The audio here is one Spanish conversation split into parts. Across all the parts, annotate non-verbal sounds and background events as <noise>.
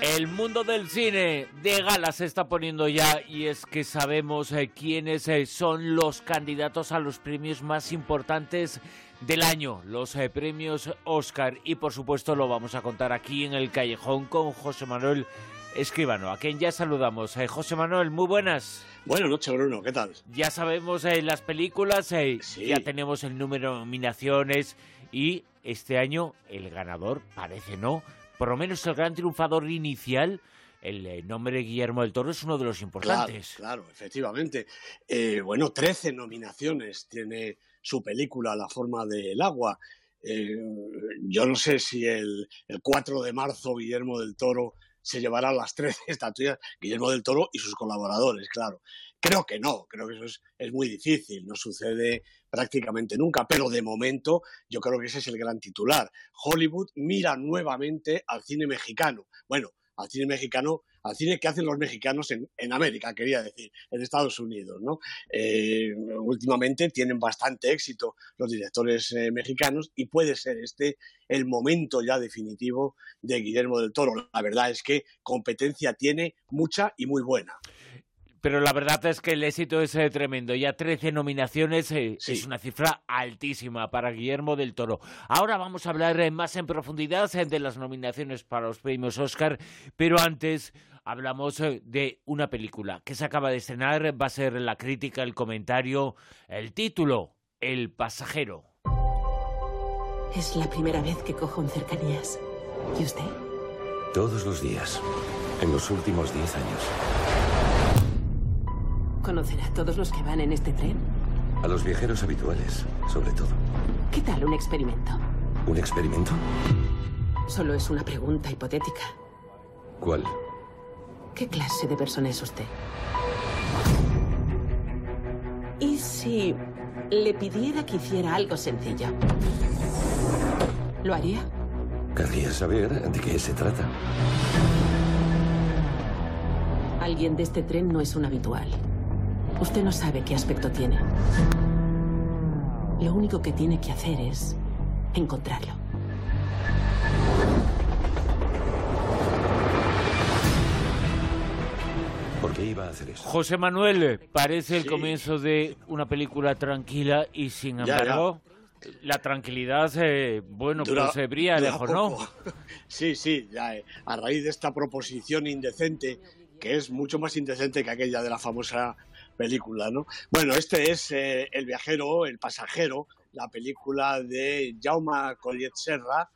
El mundo del cine de gala se está poniendo ya y es que sabemos eh, quiénes eh, son los candidatos a los premios más importantes del año, los eh, premios Oscar y por supuesto lo vamos a contar aquí en el callejón con José Manuel Escribano, a quien ya saludamos. José Manuel, muy buenas. Buenas noches, Bruno, ¿qué tal? Ya sabemos las películas, ya tenemos el número de nominaciones y este año el ganador parece no por lo menos el gran triunfador inicial, el eh, nombre de Guillermo del Toro es uno de los importantes. Claro, efectivamente. Eh, bueno, 13 nominaciones tiene su película La forma del agua. Eh, yo no sé si el, el 4 de marzo Guillermo del Toro se llevará las 13 <laughs> estatuillas, Guillermo del Toro y sus colaboradores, claro. Creo que no, creo que eso es, es, muy difícil, no sucede prácticamente nunca, pero de momento yo creo que ese es el gran titular. Hollywood mira nuevamente al cine mexicano. Bueno, al cine mexicano, al cine que hacen los mexicanos en, en América, quería decir, en Estados Unidos. ¿no? Eh, últimamente tienen bastante éxito los directores eh, mexicanos y puede ser este el momento ya definitivo de Guillermo del Toro. La verdad es que competencia tiene mucha y muy buena pero la verdad es que el éxito es eh, tremendo. Ya 13 nominaciones eh, es una cifra altísima para Guillermo del Toro. Ahora vamos a hablar eh, más en profundidad de las nominaciones para los premios Oscar, pero antes hablamos de una película que se acaba de estrenar. Va a ser la crítica, el comentario, el título, El pasajero. Es la primera vez que cojo en cercanías. ¿Y usted? Todos los días, en los últimos 10 años. ¿Conocerá a todos los que van en este tren? A los viajeros habituales, sobre todo. ¿Qué tal un experimento? ¿Un experimento? Solo es una pregunta hipotética. ¿Cuál? ¿Qué clase de persona es usted? ¿Y si le pidiera que hiciera algo sencillo? ¿Lo haría? Querría saber de qué se trata. Alguien de este tren no es un habitual. Usted no sabe qué aspecto tiene. Lo único que tiene que hacer es encontrarlo. ¿Por qué iba a hacer eso? José Manuel, parece el comienzo de una película tranquila y sin embargo... La tranquilidad, eh, bueno, pues se brilla lejos, ¿no? <laughs> Sí, sí, ya, eh, a raíz de esta proposición indecente, que es mucho más indecente que aquella de la famosa película, ¿no? Bueno, este es eh, El viajero, el pasajero, la película de Jaume Collet Serra,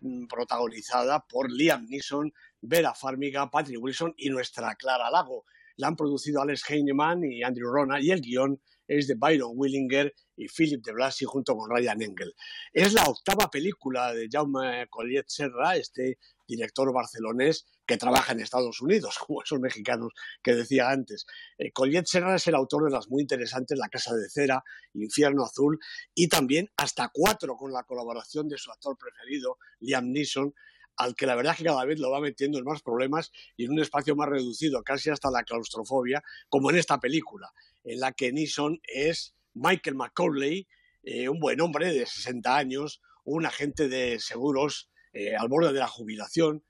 mm, protagonizada por Liam Neeson, Vera Farmiga, Patrick Wilson y nuestra Clara Lago. La han producido Alex Heinemann y Andrew Rona y el guion es de Byron Willinger y Philip de Blasi junto con Ryan Engel. Es la octava película de Jaume Collet Serra, este director barcelonés que trabaja en Estados Unidos, <laughs> como esos mexicanos que decía antes. Eh, Serra es el autor de las muy interesantes La Casa de Cera, Infierno Azul y también hasta cuatro con la colaboración de su actor preferido, Liam Neeson, al que la verdad es que cada vez lo va metiendo en más problemas y en un espacio más reducido, casi hasta la claustrofobia, como en esta película, en la que Neeson es Michael McCauley, eh, un buen hombre de 60 años, un agente de seguros eh, al borde de la jubilación,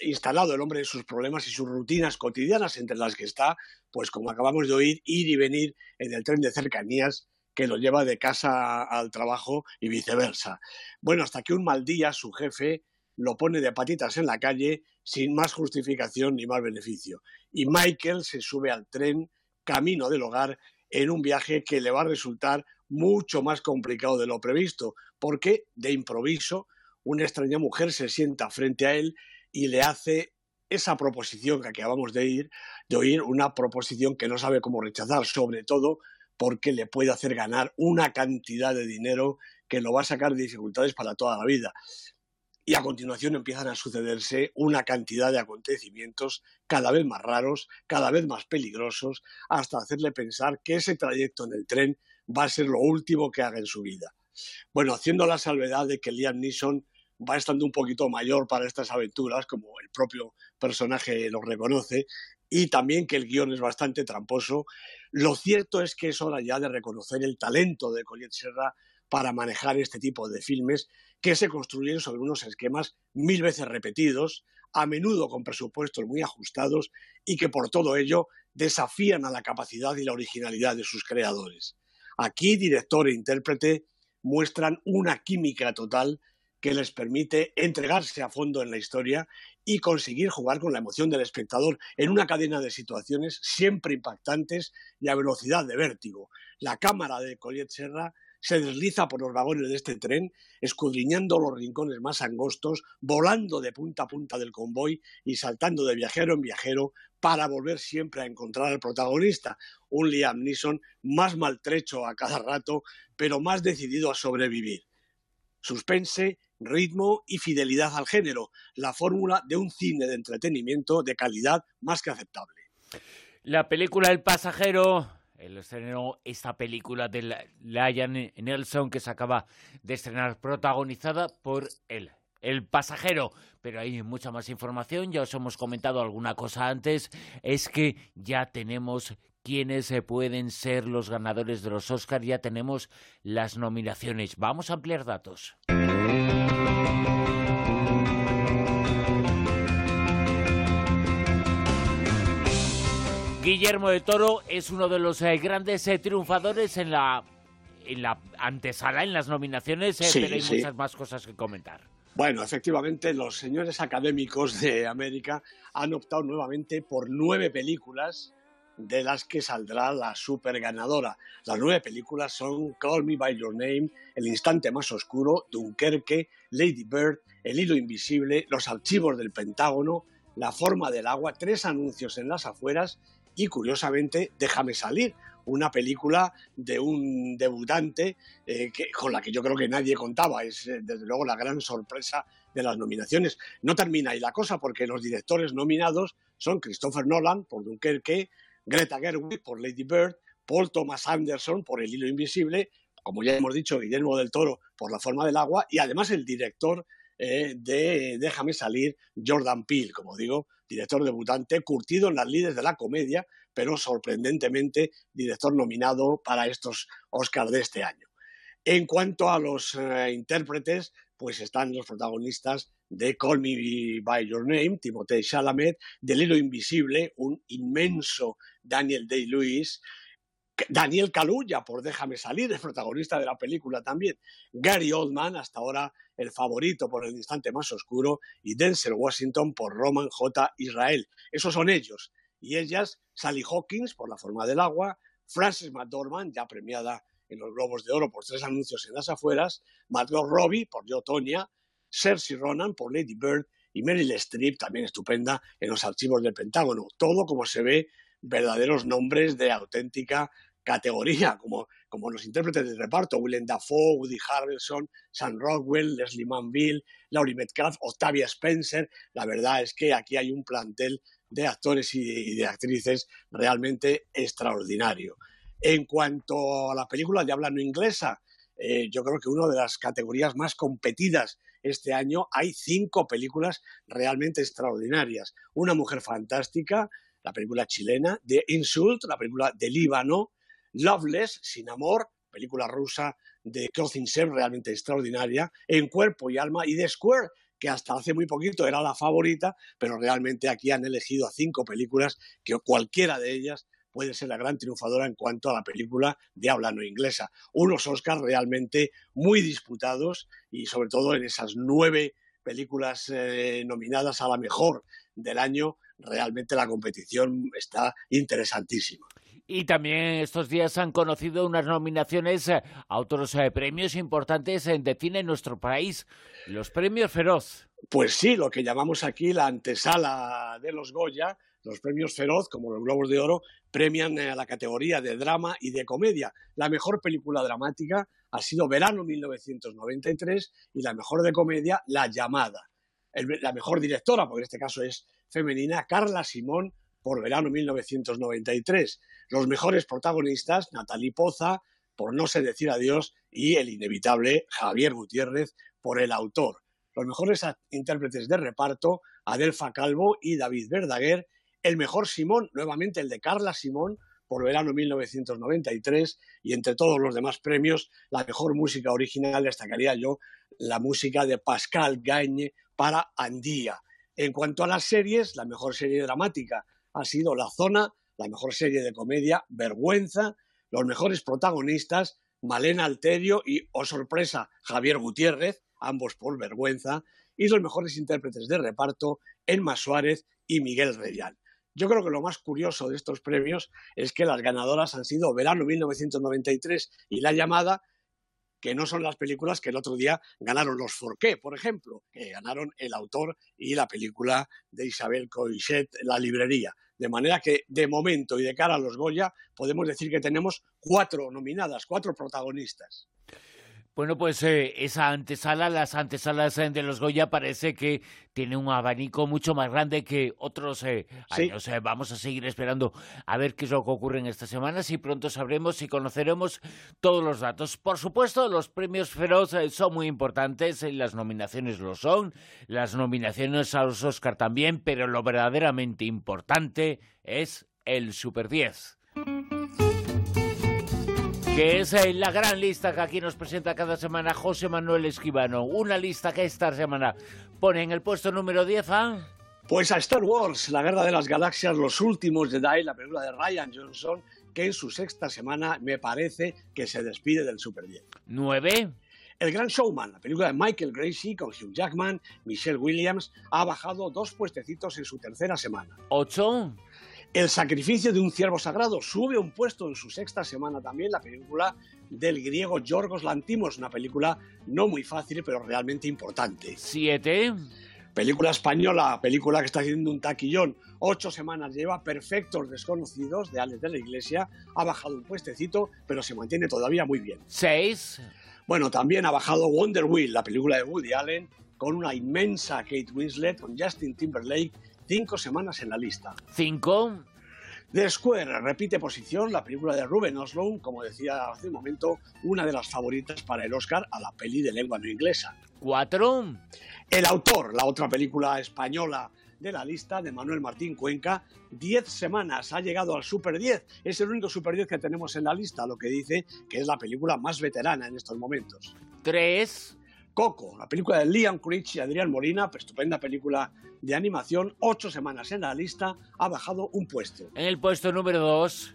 instalado el hombre en sus problemas y sus rutinas cotidianas, entre las que está, pues como acabamos de oír, ir y venir en el tren de cercanías que lo lleva de casa al trabajo y viceversa. Bueno, hasta que un mal día su jefe lo pone de patitas en la calle sin más justificación ni más beneficio. Y Michael se sube al tren camino del hogar en un viaje que le va a resultar mucho más complicado de lo previsto, porque de improviso una extraña mujer se sienta frente a él y le hace esa proposición que acabamos de, de oír, una proposición que no sabe cómo rechazar, sobre todo porque le puede hacer ganar una cantidad de dinero que lo va a sacar de dificultades para toda la vida. Y a continuación empiezan a sucederse una cantidad de acontecimientos cada vez más raros, cada vez más peligrosos, hasta hacerle pensar que ese trayecto en el tren va a ser lo último que haga en su vida. Bueno, haciendo la salvedad de que Liam Neeson va estando un poquito mayor para estas aventuras, como el propio personaje lo reconoce, y también que el guion es bastante tramposo. Lo cierto es que es hora ya de reconocer el talento de Collier Serra para manejar este tipo de filmes que se construyen sobre unos esquemas mil veces repetidos, a menudo con presupuestos muy ajustados y que por todo ello desafían a la capacidad y la originalidad de sus creadores. Aquí director e intérprete muestran una química total que les permite entregarse a fondo en la historia y conseguir jugar con la emoción del espectador en una cadena de situaciones siempre impactantes y a velocidad de vértigo. La cámara de Collier Serra se desliza por los vagones de este tren, escudriñando los rincones más angostos, volando de punta a punta del convoy y saltando de viajero en viajero para volver siempre a encontrar al protagonista, un Liam Neeson más maltrecho a cada rato, pero más decidido a sobrevivir. Suspense, ritmo y fidelidad al género, la fórmula de un cine de entretenimiento de calidad más que aceptable. La película El pasajero el estrenó esta película de Lion Nelson que se acaba de estrenar, protagonizada por él, el pasajero. Pero hay mucha más información, ya os hemos comentado alguna cosa antes, es que ya tenemos quiénes pueden ser los ganadores de los Oscars, ya tenemos las nominaciones. Vamos a ampliar datos. Guillermo de Toro es uno de los eh, grandes eh, triunfadores en la, en la antesala, en las nominaciones, eh, pero hay muchas más cosas que comentar. Bueno, efectivamente, los señores académicos de América han optado nuevamente por nueve películas de las que saldrá la super ganadora. Las nueve películas son Call Me By Your Name, El Instante Más Oscuro, Dunkerque, Lady Bird, El Hilo Invisible, Los Archivos del Pentágono, La Forma del Agua, tres anuncios en las afueras y curiosamente Déjame salir, una película de un debutante eh, con la que yo creo que nadie contaba. Es eh, desde luego la gran sorpresa de las nominaciones. No termina ahí la cosa porque los directores nominados son Christopher Nolan por Dunkerque, Greta Gerwig por Lady Bird, Paul Thomas Anderson por El hilo invisible, como ya hemos dicho, Guillermo del Toro por La forma del agua y además el director eh, de Déjame salir, Jordan Peele, como digo, director debutante, curtido en las líderes de la comedia, pero sorprendentemente director nominado para estos Oscars de este año. En cuanto a los eh, intérpretes, pues están los protagonistas de Call Me By Your Name, Timothée Chalamet, del Hilo Invisible, un inmenso Daniel Day-Lewis, Daniel Kaluuya por Déjame salir, el protagonista de la película también, Gary Oldman, hasta ahora el favorito por el instante más oscuro, y Denzel Washington por Roman J. Israel. Esos son ellos. Y ellas, Sally Hawkins por La forma del agua, Frances McDormand, ya premiada en los Globos de Oro por tres anuncios en las afueras, Margot Robbie por Yo Tonya, Cersei Ronan por Lady Bird y Meryl Streep, también estupenda, en los archivos del Pentágono. Todo como se ve verdaderos nombres de auténtica categoría, como, como los intérpretes de reparto, Willem Dafoe, Woody Harrelson, Sam Rockwell, Leslie Manville, Laurie Metcalf, Octavia Spencer. La verdad es que aquí hay un plantel de actores y de actrices realmente extraordinario. En cuanto a la película de habla no inglesa, eh, yo creo que una de las categorías más competidas este año hay cinco películas realmente extraordinarias. Una mujer fantástica, la película chilena, The Insult, la película de Líbano, Loveless, Sin Amor, película rusa de Ser realmente extraordinaria, En Cuerpo y Alma y The Square, que hasta hace muy poquito era la favorita, pero realmente aquí han elegido a cinco películas que cualquiera de ellas puede ser la gran triunfadora en cuanto a la película de habla no inglesa. Unos Oscars realmente muy disputados y sobre todo en esas nueve películas eh, nominadas a la mejor del año, realmente la competición está interesantísima. Y también estos días han conocido unas nominaciones eh, a otros eh, premios importantes en cine en nuestro país, los premios Feroz. Pues sí, lo que llamamos aquí la antesala de los Goya, los premios Feroz, como los Globos de Oro, premian eh, a la categoría de drama y de comedia. La mejor película dramática ha sido Verano 1993 y la mejor de comedia, La Llamada. la mejor directora, porque en este caso es femenina, Carla Simón por verano 1993. Los mejores protagonistas, Natalie Poza, por No sé decir adiós, y el inevitable Javier Gutiérrez, por el autor. Los mejores intérpretes de reparto, Adelfa Calvo y David Verdaguer. El mejor Simón, nuevamente el de Carla Simón, por verano 1993 y entre todos los demás premios, la mejor música original destacaría yo la música de Pascal Gagne para Andía. En cuanto a las series, la mejor serie dramática ha sido La Zona, la mejor serie de comedia Vergüenza, los mejores protagonistas Malena Alterio y, oh sorpresa, Javier Gutiérrez, ambos por Vergüenza, y los mejores intérpretes de reparto Enma Suárez y Miguel Reyal. Yo creo que lo más curioso de estos premios es que las ganadoras han sido Verano 1993 y La Llamada, que no son las películas que el otro día ganaron los Forqué, por ejemplo, que ganaron el autor y la película de Isabel Coixet, La librería. De manera que, de momento y de cara a los Goya, podemos decir que tenemos cuatro nominadas, cuatro protagonistas. Bueno, pues eh, esa antesala, las antesalas eh, de los Goya parece que tiene un abanico mucho más grande que otros eh, años. vamos a seguir esperando a ver qué es lo que ocurre en estas semanas y pronto sabremos y conoceremos todos los datos. Por supuesto, los premios Feroz son muy importantes, las nominaciones lo son, las nominaciones a los Oscar también, pero lo verdaderamente importante es el Super 10 que es la gran lista que aquí nos presenta cada semana José Manuel Esquivano. Una lista que esta semana pone en el puesto número 10 a... Pues a Star Wars, la guerra de las galaxias, los últimos Jedi, la película de Ryan Johnson, que en su sexta semana me parece que se despide del Super 10. 9. El Gran Showman, la película de Michael Gracie con Hugh Jackman, Michelle Williams, ha bajado dos puestecitos en su tercera semana. 8. El sacrificio de un ciervo sagrado sube un puesto en su sexta semana también la película del griego Yorgos Lantimos, una película no muy fácil pero realmente importante. Siete. Película española, película que está haciendo un taquillón. Ocho semanas lleva Perfectos Desconocidos de Alex de la Iglesia. Ha bajado un puestecito, pero se mantiene todavía muy bien. Seis. Bueno, también ha bajado Wonder Wheel, la película de Woody Allen, con una inmensa Kate Winslet, con Justin Timberlake cinco semanas en la lista. Cinco. The Square repite posición la película de Ruben Oslow, como decía hace un momento, una de las favoritas para el Oscar a la peli de lengua no inglesa. Cuatro. El autor, la otra película española de la lista de Manuel Martín Cuenca, diez semanas ha llegado al Super 10. Es el único Super 10 que tenemos en la lista, lo que dice que es la película más veterana en estos momentos. Tres. Coco, la película de Liam Critch y Adrián Molina, estupenda película de animación, ocho semanas en la lista, ha bajado un puesto. En el puesto número dos.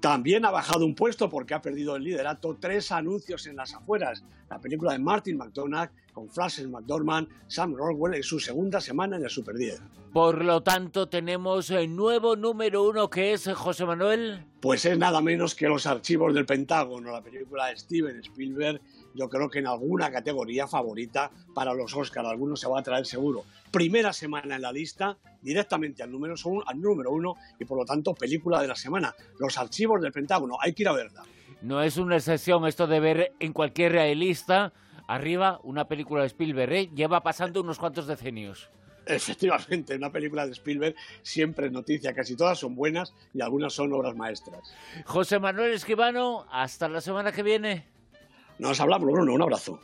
También ha bajado un puesto porque ha perdido el liderato tres anuncios en las afueras. La película de Martin McDonagh con Frances McDormand, Sam Rockwell en su segunda semana en el Super 10. Por lo tanto, tenemos el nuevo número uno que es José Manuel. Pues es nada menos que Los Archivos del Pentágono, la película de Steven Spielberg yo creo que en alguna categoría favorita para los Oscars. Algunos se va a traer seguro. Primera semana en la lista, directamente al número, uno, al número uno y por lo tanto película de la semana. Los archivos del Pentágono, hay que ir a verla. No es una excepción esto de ver en cualquier lista arriba una película de Spielberg. ¿eh? Lleva pasando unos cuantos decenios. Efectivamente, una película de Spielberg siempre es noticia, casi todas son buenas y algunas son obras maestras. José Manuel Esquivano, hasta la semana que viene. Nos hablamos, Bruno. Un abrazo.